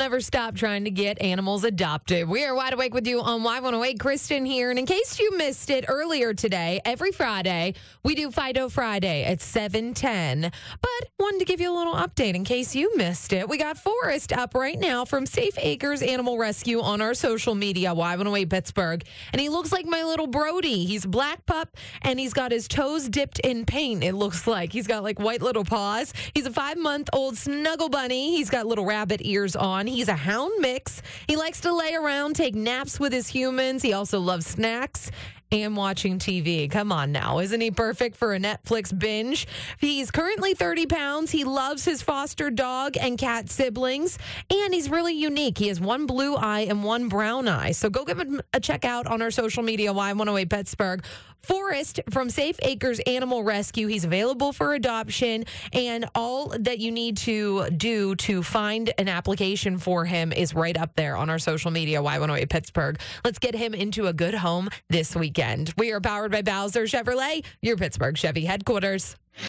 never stop trying to get animals adopted. We are wide awake with you on Y108. Kristen here. And in case you missed it earlier today, every Friday, we do Fido Friday at 710. But wanted to give you a little update in case you missed it. We got Forrest up right now from Safe Acres Animal Rescue on our social media, Y108 Pittsburgh. And he looks like my little Brody. He's a black pup and he's got his toes dipped in paint, it looks like. He's got like white little paws. He's a five month old snuggle bunny. He's got little rabbit ears on. He's a hound mix. He likes to lay around, take naps with his humans. He also loves snacks and watching TV. Come on now. Isn't he perfect for a Netflix binge? He's currently 30 pounds. He loves his foster dog and cat siblings, and he's really unique. He has one blue eye and one brown eye. So go give him a check out on our social media, Y108 Pittsburgh. Forrest from Safe Acres Animal Rescue. He's available for adoption, and all that you need to do to find an application for him is right up there on our social media, Y108 Pittsburgh. Let's get him into a good home this weekend. We are powered by Bowser Chevrolet, your Pittsburgh Chevy headquarters.